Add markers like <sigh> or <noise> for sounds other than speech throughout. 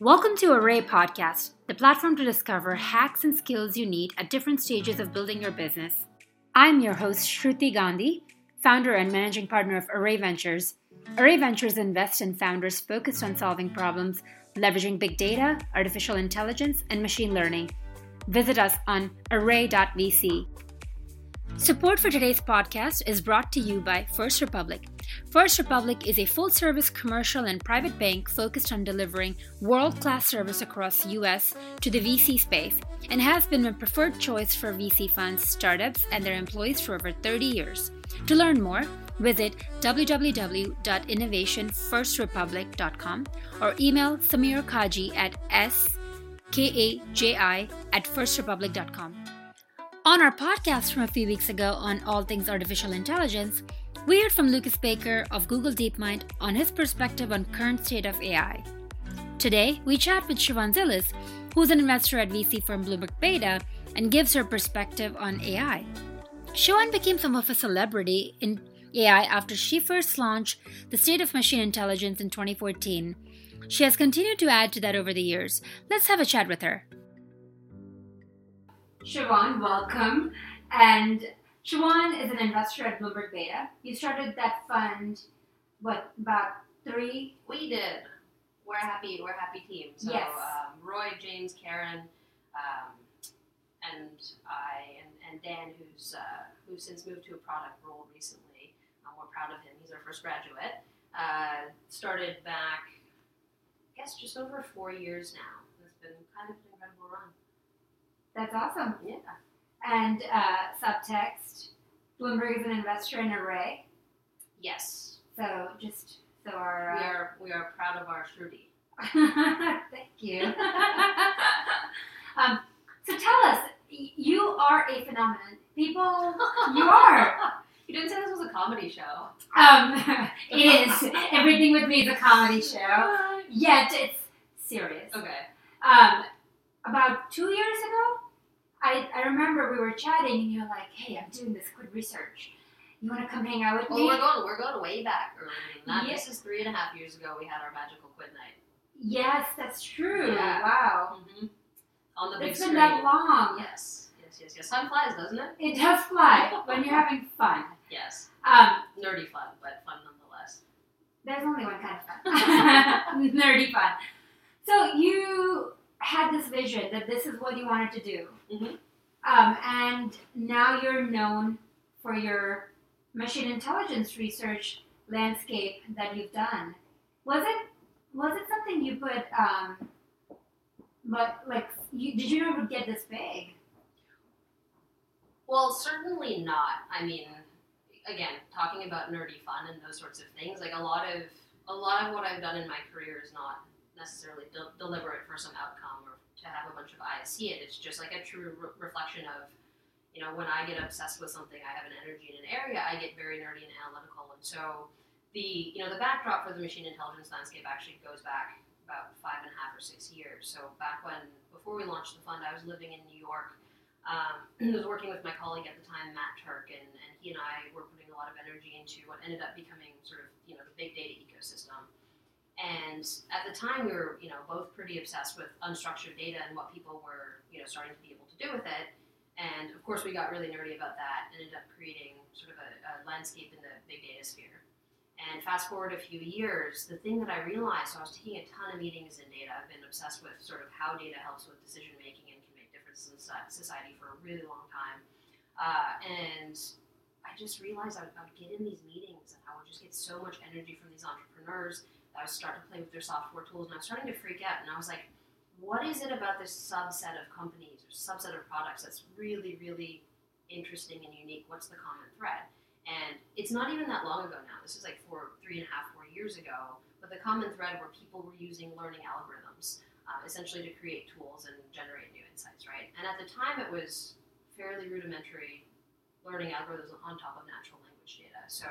Welcome to Array Podcast, the platform to discover hacks and skills you need at different stages of building your business. I'm your host, Shruti Gandhi, founder and managing partner of Array Ventures. Array Ventures invests in founders focused on solving problems leveraging big data, artificial intelligence, and machine learning. Visit us on array.vc. Support for today's podcast is brought to you by First Republic. First Republic is a full service commercial and private bank focused on delivering world class service across the US to the VC space and has been a preferred choice for VC funds, startups, and their employees for over 30 years. To learn more, visit www.innovationfirstrepublic.com or email Samir Kaji at skaji at firstrepublic.com. On our podcast from a few weeks ago on all things artificial intelligence, we heard from Lucas Baker of Google DeepMind on his perspective on current state of AI. Today, we chat with Shivon Zilis, who's an investor at VC firm Bloomberg Beta, and gives her perspective on AI. Shivon became some of a celebrity in AI after she first launched the State of Machine Intelligence in 2014. She has continued to add to that over the years. Let's have a chat with her. Shivon, welcome. And Shivon is an investor at Bloomberg Beta. You started that fund, what, about three? We did. We're happy. We're a happy team. So Yes. um, Roy, James, Karen, um, and I, and, and Dan, who's uh, who's since moved to a product role recently. Um, we're proud of him. He's our first graduate. Uh, started back, I guess, just over four years now. It's been kind of an incredible run. That's awesome. Yeah. And uh, subtext, Bloomberg is an investor in Array. Yes. So just so our. We Uh, are we are proud of our Shruti. <laughs> Thank you. <laughs> um, so tell us, you are a phenomenon. People, you are. <laughs> You didn't say this was a comedy show. Um, it is. Everything with me is a comedy show. Yet it's serious. Okay. Um, about two years ago, I, I remember we were chatting and you're like, hey, I'm doing this quick research. You want to come hang out with Well, me? we're going we're going way back earlier than that. Yeah. This is three and a half years ago. We had our magical quid night. Yes, that's true. Yeah. Wow. Mm-hmm. On the big It's been screen. that long. Yes, yes, yes, yes. Time flies, doesn't it? It does fly <laughs> when you're having fun. Yes. Um, Nerdy fun, but fun nonetheless. there's only one kind of fun. <laughs> Nerdy fun. So you had this vision that this is what you wanted to do. Mhm. Um, and now you're known for your machine intelligence research landscape that you've done. Was it was it something you put um, but like you, did you know it would get this big? Well, certainly not. I mean, again, talking about nerdy fun and those sorts of things, like a lot of a lot of what I've done in my career is not necessarily de- deliberate for some outcome or to have a bunch of eyes see it. It's just like a true re- reflection of, you know, when I get obsessed with something, I have an energy in an area, I get very nerdy and analytical, and so the you know the backdrop for the machine intelligence landscape actually goes back about five and a half or six years. So back when before we launched the fund, I was living in New York. Um, <clears throat> I was working with my colleague at the time, Matt Turk, and, and he and I were putting a lot of energy into what ended up becoming sort of you know the big data ecosystem. And at the time, we were you know both pretty obsessed with unstructured data and what people were you know starting to be able to do with it. And of course, we got really nerdy about that, and ended up creating sort of a, a landscape in the big data sphere. And fast forward a few years, the thing that I realized, so I was taking a ton of meetings in data. I've been obsessed with sort of how data helps with decision making and can make differences in society for a really long time. Uh, and I just realized I would, I would get in these meetings and I would just get so much energy from these entrepreneurs I would start to play with their software tools. And I was starting to freak out. And I was like, what is it about this subset of companies or subset of products that's really, really interesting and unique? What's the common thread? And it's not even that long ago now. This is like four, three and a half, four years ago. But the common thread where people were using learning algorithms uh, essentially to create tools and generate new insights, right? And at the time, it was fairly rudimentary learning algorithms on top of natural language data. So,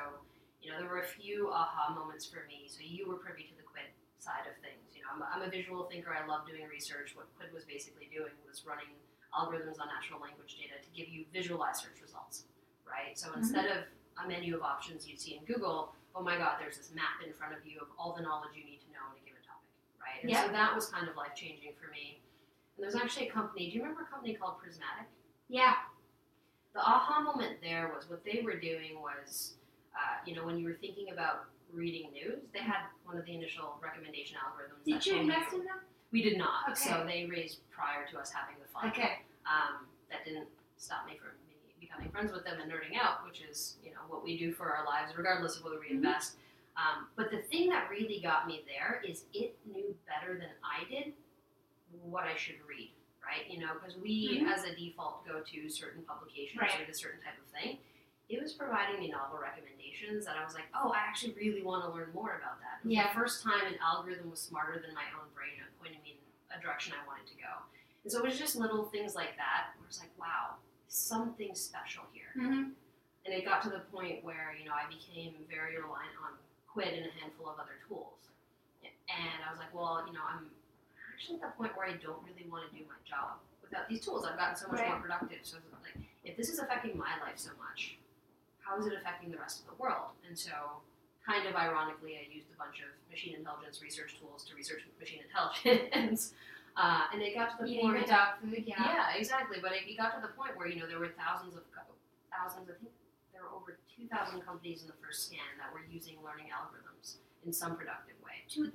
you know, there were a few aha moments for me. So you were privy to the Quid side of things. You know, I'm a, I'm a visual thinker. I love doing research. What Quid was basically doing was running algorithms on natural language data to give you visualized search results, right? So mm-hmm. instead of a menu of options you'd see in Google, oh my God, there's this map in front of you of all the knowledge you need to know on a given topic. right? And Yeah. so that was kind of life changing for me. And there's actually a company. Do you remember a company called Prismatic? Yeah. The aha moment there was what they were doing was, uh, you know, when you were thinking about reading news, they had one of the initial recommendation algorithms. Did you invest in them? We did not. Okay. So they raised prior to us having the fund. Okay. Um, that didn't stop me from becoming friends with them and nerding out, which is you know what we do for our lives, regardless of whether we Mhm. invest. Um, but the thing that really got me there is it knew better than I did what I should read, right? You know, because we Mhm. as a default go to certain publications Right. or a certain type of thing. It was providing me novel recommendations that I was like, oh, I actually really want to learn more about that. It was Yeah. the first time an algorithm was smarter than my own brain and pointed me in a direction I wanted to go. And so it was just little things like that where it's like, wow, something special here. Mm-hmm. And it got to the point where, you know, I became very reliant on Quid and a handful of other tools. And I was like, well, you know, I'm actually at the point where I don't really want to do my job without these tools. I've gotten so much more productive. So it's like, if this is affecting my life so much, how is it affecting the rest of the world? And so, kind of ironically, I used a bunch of machine intelligence research tools to research machine intelligence. <laughs> Uh, and it got to the Eating point. dog food, yeah. Yeah, exactly. But it, it got to the point where you know there were thousands of thousands. I think there were over two thousand companies in the first scan that were using learning algorithms in some productive way. 2000?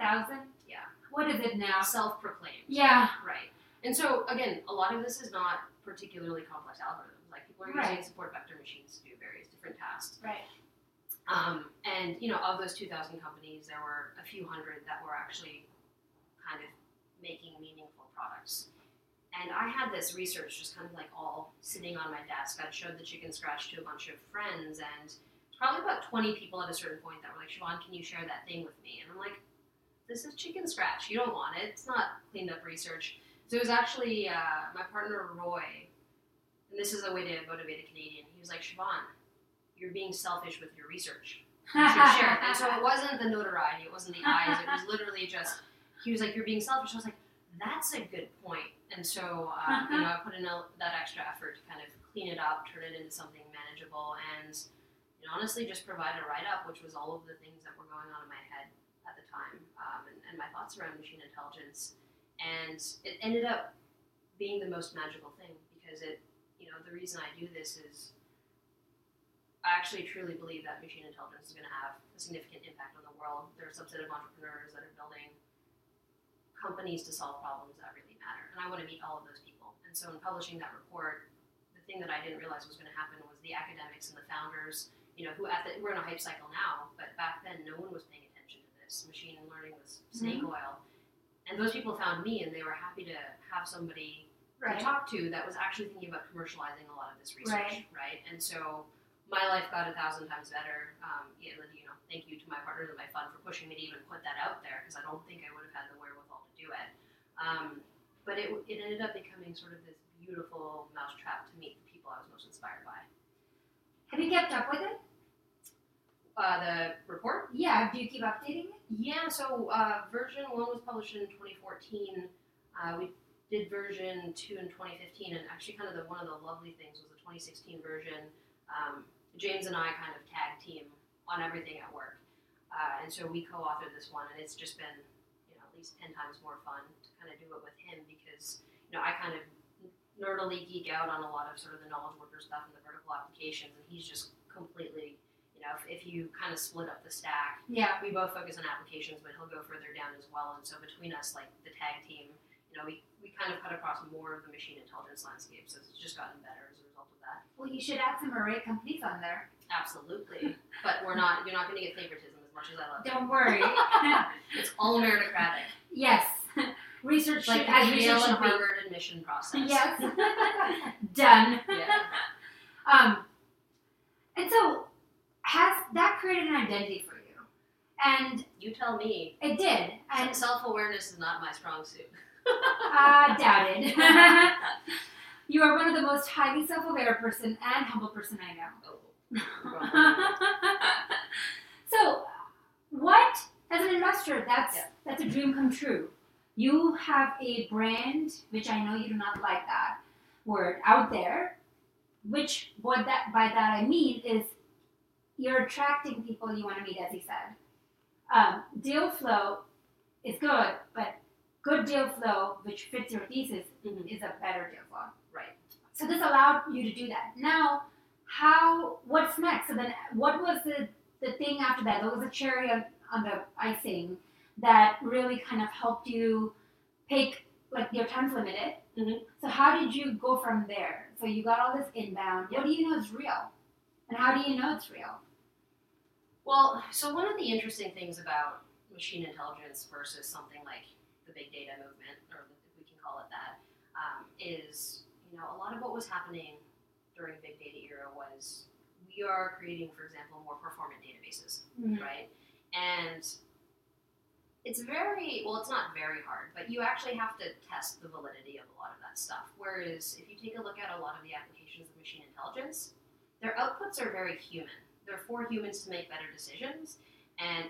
Yeah, What is it now? self-proclaimed. Yeah. Right. And so again, a lot of this is not particularly complex algorithms. People are using Right. support vector machines to do various different tasks. Right. Um, and you know, of those 2,000 companies, there were a few hundred that were actually kind of making meaningful products. And I had this research just kind of like all sitting on my desk. I'd showed the chicken scratch to a bunch of friends, and probably about 20 people at a certain point that were like, Shivon, can you share that thing with me? And I'm like, this is chicken scratch. You don't want it. It's not cleaned up research. So it was actually uh, my partner Roy, and this is a way to motivate a Canadian. He was like, Shivon, you're being selfish with your research. You share. <laughs> And so it wasn't the notoriety, it wasn't the eyes, it was literally just, he was like, you're being selfish. I was like, that's a good point. And so, um, <laughs> you know, I put in a, that extra effort to kind of clean it up, turn it into something manageable, and you know, honestly just provide a write up, which was all of the things that were going on in my head at the time um, and, and my thoughts around machine intelligence. And it ended up being the most magical thing because it, you know, the reason I do this is I actually truly believe that machine intelligence is going to have a significant impact on the world. There are a subset of entrepreneurs that are building companies to solve problems that really matter, and I want to meet all of those people. And so, in publishing that report, the thing that I didn't realize was going to happen was the academics and the founders, you know, who at the, we're in a hype cycle now, but back then no one was paying attention to this. Machine learning was snake mm-hmm. oil, and those people found me, and they were happy to have somebody right. to talk to that was actually thinking about commercializing a lot of this research, Right. right? And so my life got a thousand times better. Um, yeah, and, you know, thank you to my partners and my fund for pushing me to even put that out there because I don't think I would have had the wherewithal to do it. Um, but it, it ended up becoming sort of this beautiful mousetrap to meet the people I was most inspired by. Have you kept up with it? Uh, the report? Yeah. Do you keep updating it? Yeah, so uh, version one was published in 2014. Uh, we did version two in 2015, and actually, kind of the one of the lovely things was the 2016 version. Um, James and I kind of tag team on everything at work, uh, and so we co-authored this one, and it's just been you know at least 10 times more fun to kind of do it with him because you know I kind of nerdily geek out on a lot of sort of the knowledge worker stuff and the vertical applications, and he's just completely you know if, if you kind of split up the stack Yeah. we both focus on applications, but he'll go further down as well. And so between us, like the tag team, you know, we, we kind of cut across more of the machine intelligence landscape. So it's just gotten better as a result of that. Well, you should add some array companies on there. Absolutely. but we're not, you're not going to get favoritism as much as I love it. Don't worry. <laughs> <laughs> It's all meritocratic. yes. Research Like should, as research and be. Harvard admission process. Yes. <laughs> Done. Yeah. Um, and so, has that created an identity for you? And You tell me. it did. And Self awareness is not my strong suit. Uh, doubted. <laughs> you are one of the most highly self-aware person and humble person I know. <laughs> So, what as an investor? That's Yeah. that's a dream come true. You have a brand, which I know you do not like that word out there. Which what that by that I mean is you're attracting people you want to meet, as he said. Um, deal flow is good, but good deal flow, which fits your thesis, Mhm. is a better deal flow. Right. So this allowed you to do that. Now, how? What's next? So then, what was the the thing after that? What was the cherry on, on the icing that really kind of helped you pick? Like your time's limited. Mhm. So how did you go from there? So you got all this inbound. What do you know is real? And how do you know it's real? Well, so one of the interesting things about machine intelligence versus something like the big data movement, or we can call it that, um, is you know a lot of what was happening during big data era was we are creating, for example, more performant databases, right? And it's very well, it's not very hard, but you actually have to test the validity of a lot of that stuff. Whereas if you take a look at a lot of the applications of machine intelligence, their outputs are very human. They're for humans to make better decisions, and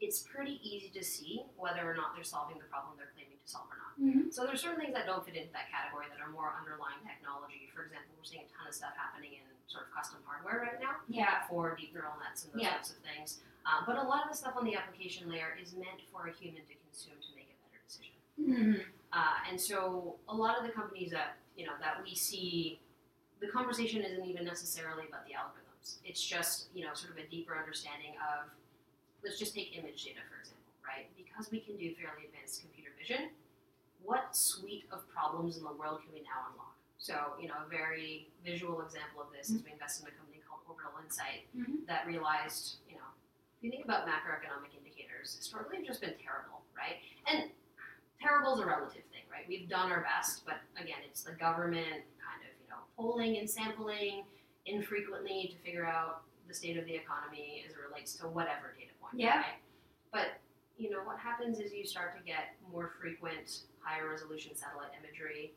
it's pretty easy to see whether or not they're solving the problem they're claiming to solve or not. Mhm. So there's certain things that don't fit into that category that are more underlying technology. For example, we're seeing a ton of stuff happening in sort of custom hardware right now Yeah. for deep neural nets and those Yeah. types of things. Um, but a lot of the stuff on the application layer is meant for a human to consume to make a better decision. Mhm. Uh, and so a lot of the companies that you know that we see, the conversation isn't even necessarily about the algorithms. It's just you know sort of a deeper understanding of let's just take image data for example, right? Because we can do fairly advanced computer vision, what suite of problems in the world can we now unlock? So you know a very visual example of this is we invested in a company called Orbital Insight Mhm. that realized you know if you think about macroeconomic indicators, historically have just been terrible, right? And terrible is a relative thing, right? We've done our best, but again, it's the government kind of, you know, polling and sampling infrequently to figure out the state of the economy as it relates to whatever data point, Yeah. right? But you know what happens is you start to get more frequent, higher resolution satellite imagery.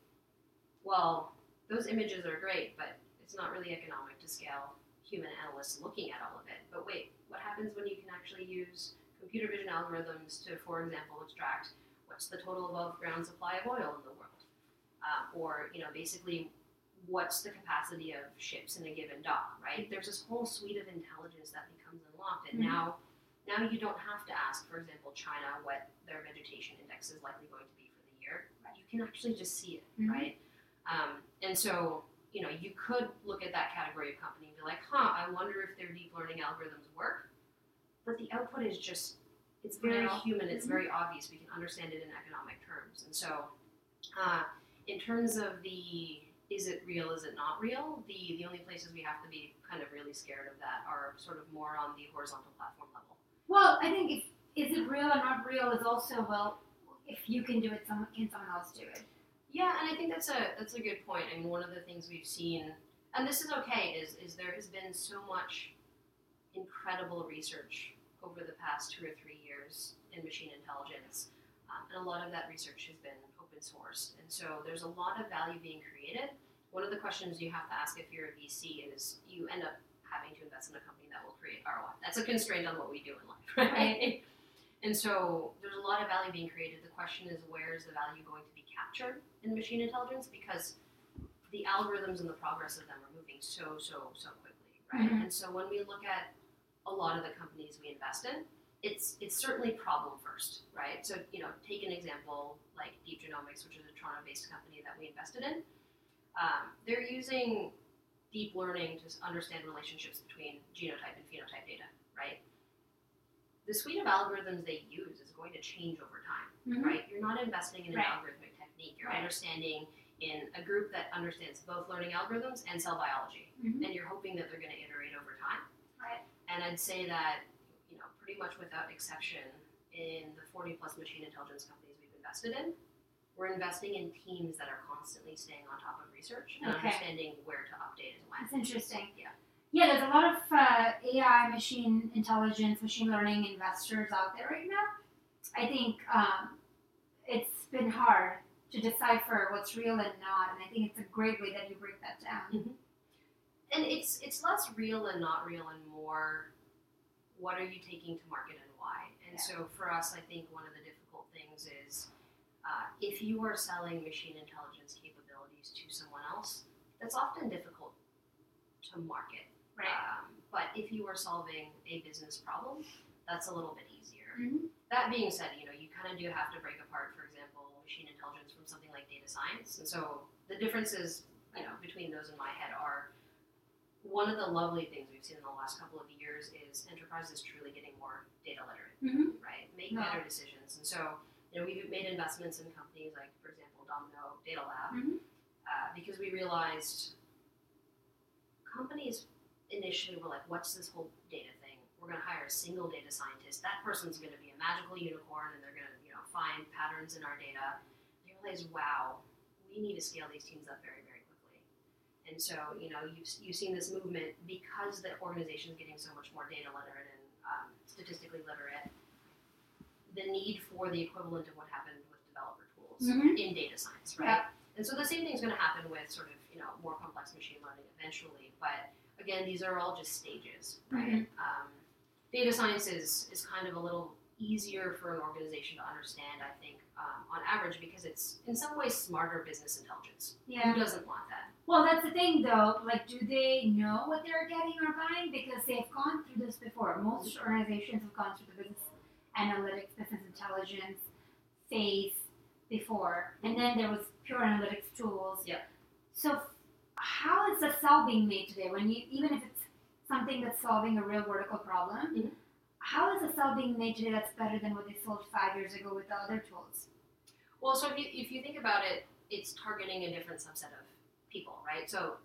Well, those images are great, but it's not really economic to scale human analysts looking at all of it. But wait, what happens when you can actually use computer vision algorithms to, for example, extract what's the total above ground supply of oil in the world, um, or you know, basically, what's the capacity of ships in a given dock, right? There's this whole suite of intelligence that becomes unlocked, and Mhm. now, now you don't have to ask, for example, China what their vegetation index is likely going to be for the year. You can actually just see it, Mhm. right? Um, and so, you know, you could look at that category of company and be like, huh, I wonder if their deep learning algorithms work. But the output is just, it's very human, it's Mhm. very obvious. We can understand it in economic terms. And so, uh, in terms of the is it real, is it not real, the, the only places we have to be kind of really scared of that are sort of more on the horizontal platform level. Well, I think if is it real or not real is also well, if you can do it, someone can someone else do it. Yeah, and I think that's a that's a good point. I mean, one of the things we've seen, and this is okay, is is there has been so much incredible research over the past two or three years in machine intelligence, um, and a lot of that research has been open sourced, and so there's a lot of value being created. One of the questions you have to ask if you're a VC is you end up having to invest in a company that will create ROI. That's a constraint on what we do in life, <laughs> right? And so there's a lot of value being created. The question is where is the value going to be captured in machine intelligence? Because the algorithms and the progress of them are moving so, so, so quickly, right? Mhm. And so when we look at a lot of the companies we invest in, it's it's certainly problem first, right? So you know, take an example like Deep Genomics, which is a Toronto-based company that we invested in. Um, they're using deep learning to understand relationships between genotype and phenotype data, right? The suite of algorithms they use is going to change over time, Mhm. right? You're not investing in an Right. algorithmic technique. You're Right. understanding in a group that understands both learning algorithms and cell biology, Mhm. and you're hoping that they're going to iterate over time. Right. And I'd say that, pretty much without exception, in the 40 plus machine intelligence companies we've invested in, we're investing in teams that are constantly staying on top of research and Okay. understanding where to update and when. That's interesting. Yeah. Yeah, there's a lot of uh, AI, machine intelligence, machine learning investors out there right now. I think um, it's been hard to decipher what's real and not, and I think it's a great way that you break that down. And it's it's less real and not real and more what are you taking to market and why. And Yeah. so for us, I think one of the difficult things is uh, if you are selling machine intelligence capabilities to someone else, that's often difficult to market. Right. Um, but if you are solving a business problem, that's a little bit easier. Mhm. That being said, you know, you kind of do have to break apart, for example, machine intelligence from something like data science. And so the differences, you know, between those in my head are one of the lovely things we've seen in the last couple of years is enterprises truly getting more data literate, Mhm. right? Make Yeah. better decisions. And so, you know, we've made investments in companies like, for example, Domino Data Lab, Mhm. uh, because we realized companies initially were like, what's this whole data thing? We're going to hire a single data scientist. That person's going to be a magical unicorn and they're going to, you know, find patterns in our data. They realize, wow, we need to scale these teams up very, very. And so, you know, you've, you've seen this movement because the organization is getting so much more data literate and um, statistically literate, the need for the equivalent of what happened with developer tools Mhm. in data science, right? And so the same thing's going to happen with sort of you know more complex machine learning eventually. But again, these are all just stages, right? Um, data science is is kind of a little easier for an organization to understand, I think, um, on average, because it's in some ways smarter business intelligence. Yeah. Who doesn't want that? Well, that's the thing, though. Like, do they know what they're getting or buying? Because they've gone through this before. Most organizations have gone through the business analytics, business intelligence phase before, and then there was pure analytics tools. Yeah. So, how is the sell being made today? When you, even if it's something that's solving a real vertical problem, Mhm. How is a sell being made today that's better than what they sold five years ago with the other tools? Well, so if you, if you think about it, it's targeting a different subset of people, right? So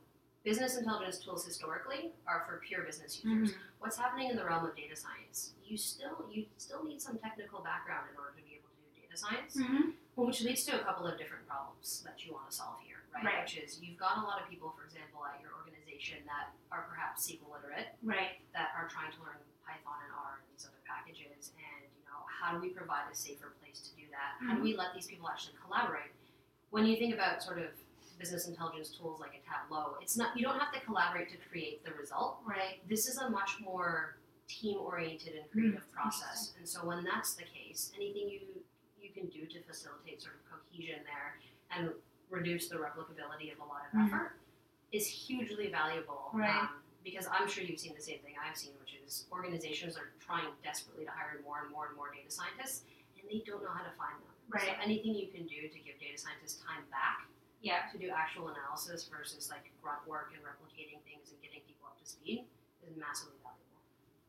business intelligence tools historically are for pure business users. What's happening in the realm of data science? You still you still need some technical background in order to be able to do data science, Mm-hmm. which leads to a couple of different problems that you want to solve here, right? Right. Which is you've got a lot of people, for example, at your organization that are perhaps SQL literate, Right. that are trying to learn Python and R and these other packages, and you know how do we provide a safer place to do that? How do we let these people actually collaborate? When you think about sort of business intelligence tools like a Tableau, it's not you don't have to collaborate to create the result. Right. This is a much more team oriented and creative process, and so when that's the case, anything you you can do to facilitate sort of cohesion there and reduce the replicability of a lot of Mhm. effort is hugely valuable. Right. Um, because I'm sure you've seen the same thing I've seen, which is organizations are trying desperately to hire more and more and more data scientists, and they don't know how to find them. Right. So anything you can do to give data scientists time back Yeah. to do actual analysis versus like grunt work and replicating things and getting people up to speed is massively valuable.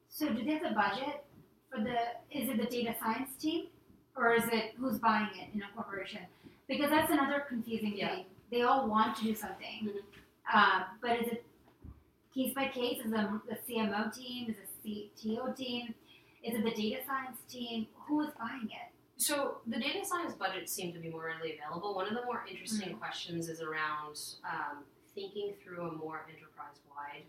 So do they have a budget for the? Is it the data science team, or is it who's buying it in a corporation? Because that's another confusing Yeah. thing. They all want to do something, Mhm. um, but is it case by case? Is it the CMO team? Is it the CTO team? Is it the data science team? Who is buying it? So the data science budgets seem to be more readily available. One of the more interesting questions is around um, thinking through a more enterprise-wide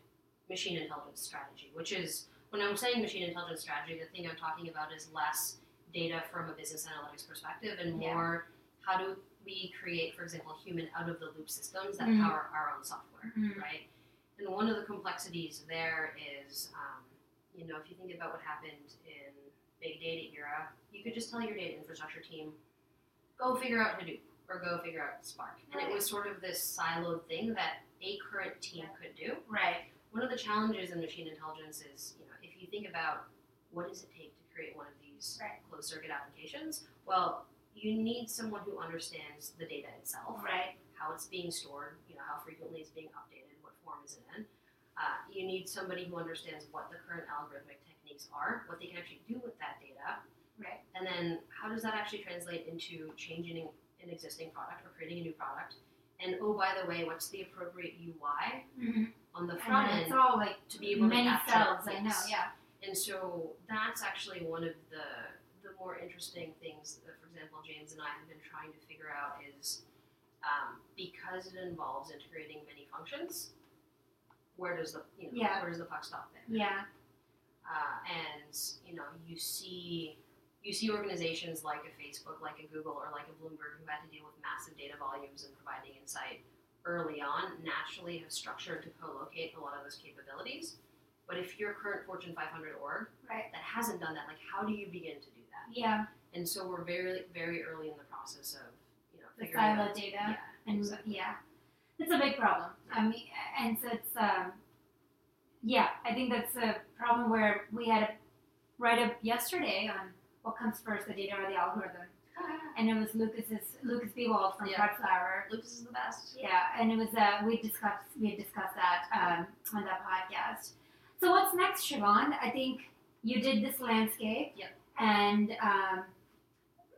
machine intelligence strategy, which is when I'm saying machine intelligence strategy, the thing I'm talking about is less data from a business analytics perspective and Yeah. more how do we create, for example, human out-of-the-loop systems that Mhm. power our own software, Mhm. right? And one of the complexities there is, um, you know, if you think about what happened in big data era, you could just tell your data infrastructure team, go figure out Hadoop or go figure out Spark. And it was sort of this siloed thing that a current team could do. Right. One of the challenges in machine intelligence is, you know, if you think about what does it take to create one of these Right. closed circuit applications, well, you need someone who understands the data itself Right. how it's being stored, you know, how frequently it's being updated, in. Uh, you need somebody who understands what the current algorithmic techniques are, what they can actually do with that data, Right. and then how does that actually translate into changing an existing product or creating a new product. And oh, by the way, what's the appropriate UI Mm-hmm. on the front And it's end all like to be able to many capture cells. I know. Yeah. and so that's actually one of the the more interesting things that, for example, James and I have been trying to figure out is um, because it involves integrating many functions. Where does the you know Yeah. where does the puck stop there? Yeah. Uh, and you know you see you see organizations like a Facebook, like a Google, or like a Bloomberg who had to deal with massive data volumes and providing insight early on naturally have structured to co-locate a lot of those capabilities. But if you're a current Fortune 500 org Right. that hasn't done that, like how do you begin to do that? Yeah. And so we're very very early in the process of you know The figuring out. data. Yeah, And exactly. yeah, it's a big problem. I mean, and so it's um, yeah, I think that's a problem where we had a write up yesterday on what comes first, the data or the algorithm? <laughs> And it was Lucas's Lukas Biewald from Yeah. Flower. Lucas is the best. Yeah, and it was uh, we discussed we discussed that um, on that podcast. So what's next, Shivon? I think you did this landscape. Yep. And um,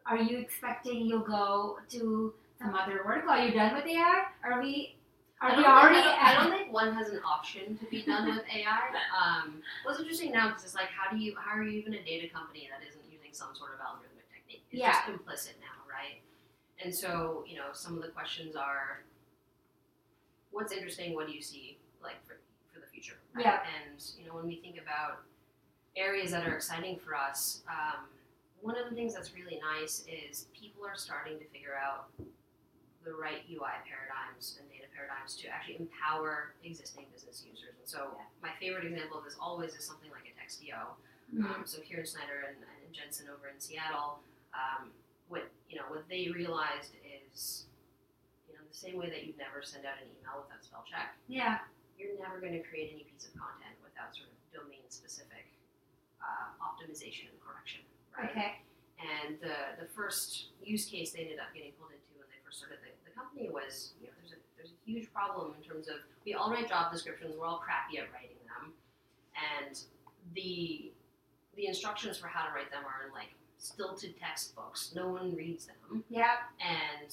are you expecting you'll go to some other work? Are you done with AI? Are we? I Are don't, we think- already? I don't, I don't think one has an option to be done with AI. Um, what's interesting now because it's like, how do you, how are you even a data company that isn't using some sort of algorithmic technique? It's Yeah. just implicit now, right? And so, you know, some of the questions are, what's interesting? What do you see like for, for the future? Right? Yeah. And you know, when we think about areas that are exciting for us, um, one of the things that's really nice is people are starting to figure out the right UI paradigms and data paradigms to actually empower existing business users. And so, Yeah. my favorite example of this always is something like a Textio. Mhm. Um, so Kieran Snyder and, and Jensen over in Seattle, um, what you know, what they realized is, you know, the same way that you'd never send out an email without spell check, Yeah. you're never going to create any piece of content without sort of domain specific uh, optimization and correction, right? Okay. And the the first use case they ended up getting pulled into they first the, the company was, you know, there's a there's a huge problem in terms of we all write job descriptions, we're all crappy at writing them, and the the instructions for how to write them are in like stilted textbooks. No one reads them, Yeah. and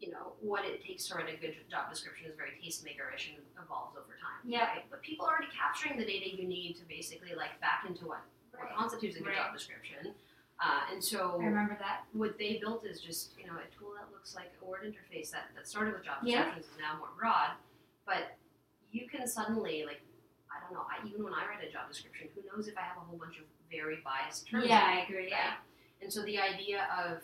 you know what it takes to write a good job description is very tastemaker-ish and evolves over time. Yeah. Right? But people are already capturing the data you need to basically like back into what what constitutes a good Right. job description. Uh, and so I remember that. what they built is just you know a tool that looks like a word interface that, that started with job Yeah. descriptions is now more broad, but you can suddenly like I don't know I, even when I write a job description, who knows if I have a whole bunch of very biased terms. Yeah, I agree. right? Yeah. And so the idea of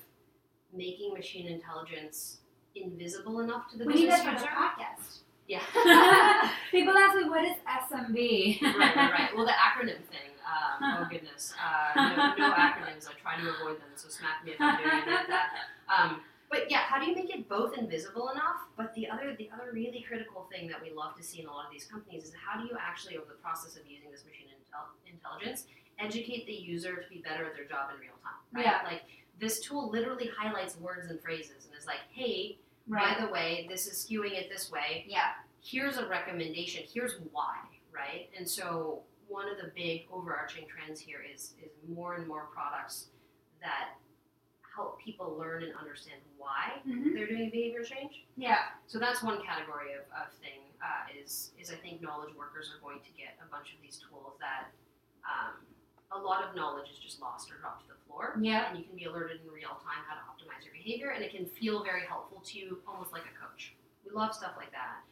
making machine intelligence invisible enough to the We need business that for the podcast. Yeah. <laughs> People ask me what is SMB. right, right, right. Well, the acronym thing. Um, oh goodness. Uh, no, no <laughs> acronyms. I try to avoid them. So smack me if I'm doing any of that. Um, but yeah, how do you make it both invisible enough? But the other, the other really critical thing that we love to see in a lot of these companies is how do you actually, over the process of using this machine intel- intelligence, educate the user to be better at their job in real time? Right? Yeah. Like this tool literally highlights words and phrases and is like, hey, Right. by the way, this is skewing it this way Yeah. here's a recommendation here's why right and so one of the big overarching trends here is is more and more products that help people learn and understand why hmm they're doing behavior change Yeah. so that's one category of, of thing uh, is is i think knowledge workers are going to get a bunch of these tools that um, a lot of knowledge is just lost or dropped to the floor Yeah. and you can be alerted in real time how to optimize your behavior, and it can feel very helpful to you, almost like a coach. We love stuff like that.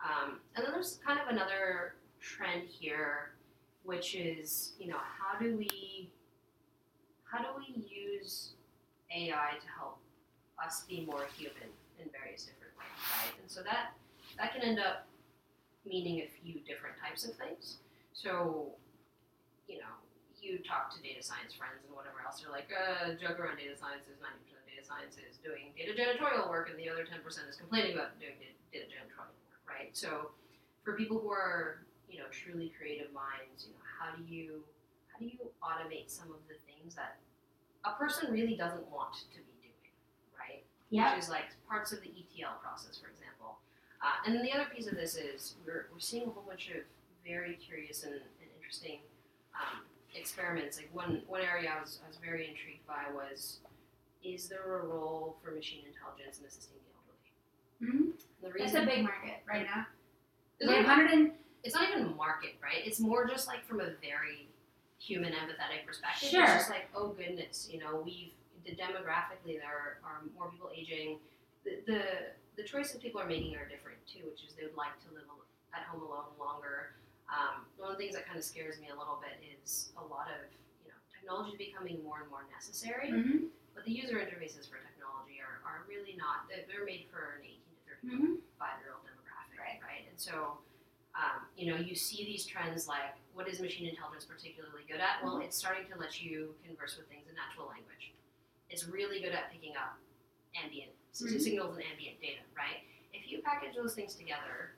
Um, and then there's kind of another trend here, which is, you know, how do we how do we use AI to help us be more human in various different ways, right? And so that that can end up meaning a few different types of things. So, you know, you talk to data science friends and whatever else, they're like, uh, joke around data science is 90% of data science is doing data janitorial work, and the other 10% is complaining about doing data, janitorial work, right? So, for people who are, truly creative minds, you know, how do you how do you automate some of the things that a person really doesn't want to be doing, right? Yeah. Which is like parts of the ETL process, for example. Uh, and then the other piece of this is we're, we're seeing a whole bunch of very curious and, and interesting um, experiments. Like one one area I was I was very intrigued by was is there a role for machine intelligence in assisting the elderly? hmm The It's reason a big market right now. not, have 100 and it's not even market, right? It's more just like from a very human empathetic perspective. Sure. It's just like, oh goodness, you know, we've the demographically there are more people aging. The, the the choices people are making are different too, which is they would like to live at home alone longer. Um, one of the things that kind of scares me a little bit is a lot of you know technology is becoming more and more necessary, Mhm. but the user interfaces for technology are, are really not. They're, they're made for an 18 to 35 Mhm. year old demographic, Right. right? And so, you know, you see these trends like what is machine intelligence particularly good at? Well, it's starting to let you converse with things in natural language. It's really good at picking up ambient Mhm. signals and ambient data, right? If you package those things together,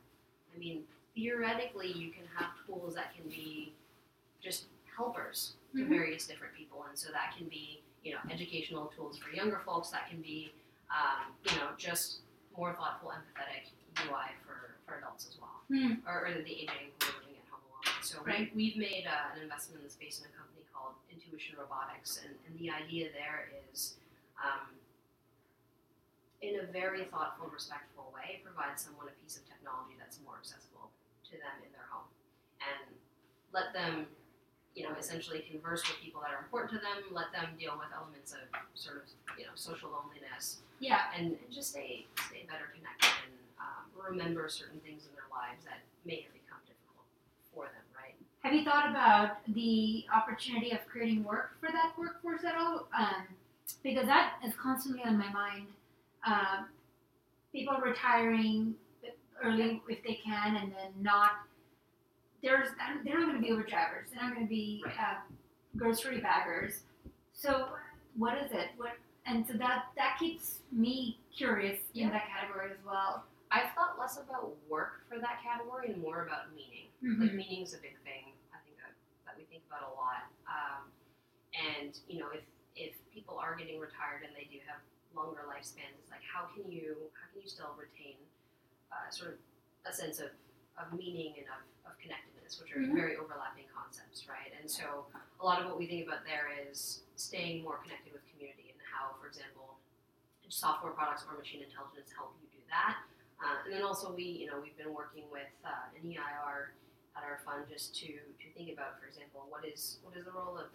I mean, theoretically, you can have tools that can be just helpers to various different people, and so that can be you know educational tools for younger folks. That can be um, you know just more thoughtful, empathetic UI for, for adults as well, Hmm. or, or the aging who are living at home alone. So Right. we, we've made uh, an investment in the space in a company called Intuition Robotics, and, and the idea there is. Um, in a very thoughtful, respectful way, provide someone a piece of technology that's more accessible to them in their home, and let them, you know, essentially converse with people that are important to them. Let them deal with elements of sort of, you know, social loneliness, Yeah. and, and just stay stay better connected and um, remember certain things in their lives that may have become difficult for them. Right? Have you thought about the opportunity of creating work for that workforce at all? Um, because that is constantly on my mind. Um, people retiring early if they can, and then not. There's they're not going to be Uber drivers. They're not going to be Right. uh, grocery baggers. So what is it? What and so that that keeps me curious Yeah. in that category as well. I've thought less about work for that category and more about meaning. Mm-hmm. Like meaning is a big thing. I think that, that we think about a lot. Um, and you know, if if people are getting retired and they do have longer lifespans, it's like how can you how can you still retain uh, sort of a sense of, of meaning and of, of connectedness, which are Mhm. very overlapping concepts, right? And so a lot of what we think about there is staying more connected with community and how, for example, software products or machine intelligence help you do that. Uh, and then also we, you know, we've been working with uh, an EIR at our fund just to, to think about, for example, what is what is the role of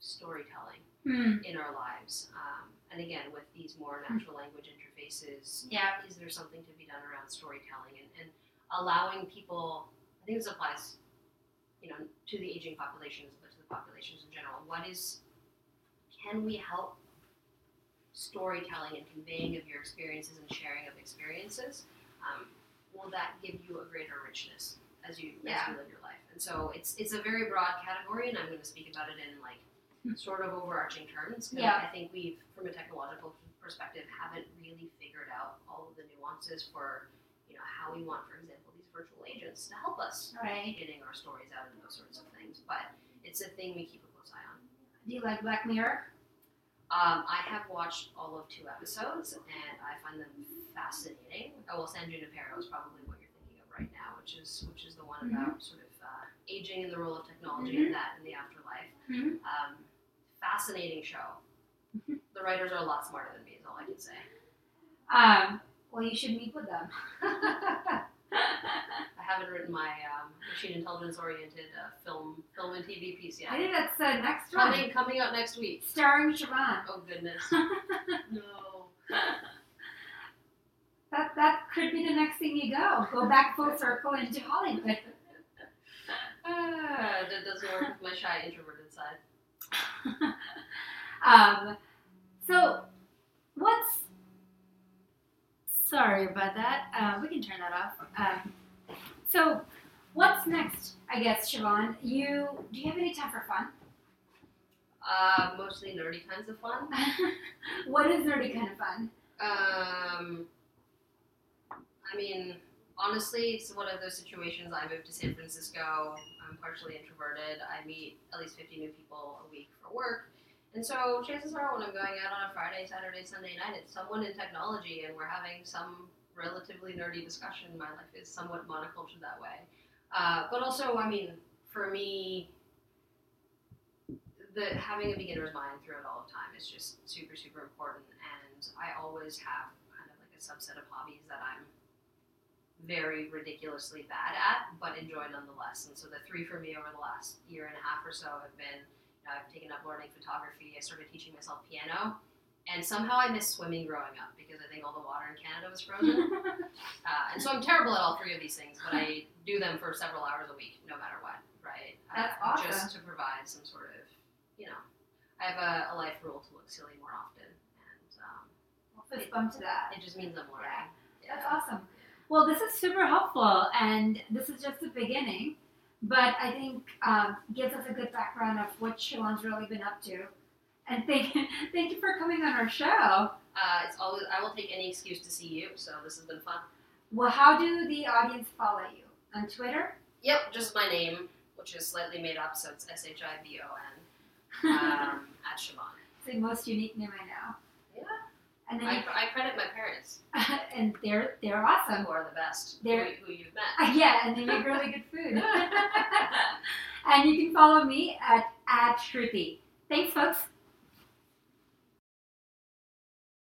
storytelling Hmm. in our lives? Um, and again, with these more natural language interfaces, Yeah. is there something to be done around storytelling and, and allowing people? I think this applies, you know, to the aging populations, but to the populations in general. What is? Can we help storytelling and conveying of your experiences and sharing of experiences? Um, will that give you a greater richness as you Yeah. as you live your life? And so it's it's a very broad category, and I'm going to speak about it in like sort of overarching terms. Yeah. I think we've, from a technological perspective, haven't really figured out all of the nuances for you know how we want, for example, virtual agents to help us Right. getting our stories out and those sorts of things. But it's a thing we keep a close eye on. Do you like Black Mirror? Um, I have watched all of two episodes and I find them fascinating. Oh, well, San Junipero is probably what you're thinking of right now, which is which is the one Mhm. about sort of uh, aging and the role of technology Mhm. in that in the afterlife. Mhm. Um, fascinating show. Mhm. The writers are a lot smarter than me, is all I can say. Um, well, you should meet with them. <laughs> <laughs> I haven't written my um, machine intelligence oriented uh, film film and TV piece yet. I think that's the next one. Coming coming out next week. Starring Shivon. Oh goodness. <laughs> no. That that could be the next thing you go. Go back full circle into Hollywood. <laughs> Ah, that doesn't work with my shy introverted side. um, so, what's sorry about that. Uh, we can turn that off. Um, so, what's next? I guess Shivon, you do you have any time for fun? Uh, mostly nerdy kinds of fun. <laughs> what is nerdy kind of fun? Um, I mean, honestly, it's one of those situations. I moved to San Francisco. I'm partially introverted. I meet at least 50 new people a week for work. And so chances are when I'm going out on a Friday, Saturday, Sunday night, it's someone in technology and we're having some relatively nerdy discussion. My life is somewhat monocultured that way. Uh, but also, I mean, for me, the having a beginner's mind throughout all of time is just super, super important. And I always have kind of like a subset of hobbies that I'm very ridiculously bad at, but enjoy nonetheless. And so the three for me over the last year and a half or so have been I've taken up learning photography. I started teaching myself piano. And somehow I missed swimming growing up because I think all the water in Canada was frozen. <laughs> uh, and so I'm terrible at all three of these things, but I do them for several hours a week, no matter what, right? That's uh, awesome. Just to provide some sort of, you know, I have a, a life rule to look silly more often. And um, Fist bump to that. it just means I'm learning. That's awesome. Well, this is super helpful, and this is just the beginning, but I think um, gives us a good background of what Shivon's really been up to. And thank, <laughs> thank you for coming on our show. Uh, it's always I will take any excuse to see you, so this has been fun. Well, how do the audience follow you? On Twitter? Yep, just my name which is slightly made up, so it's S H I V O N um, <laughs> at Siobhan. It's the most unique name I know. And then I, I credit my parents, <laughs> and they're they're awesome. who are the best, They're- who, who you've met. <laughs> Yeah, and they make really good food. <laughs> and you can follow me at at Shruti. Thanks, folks.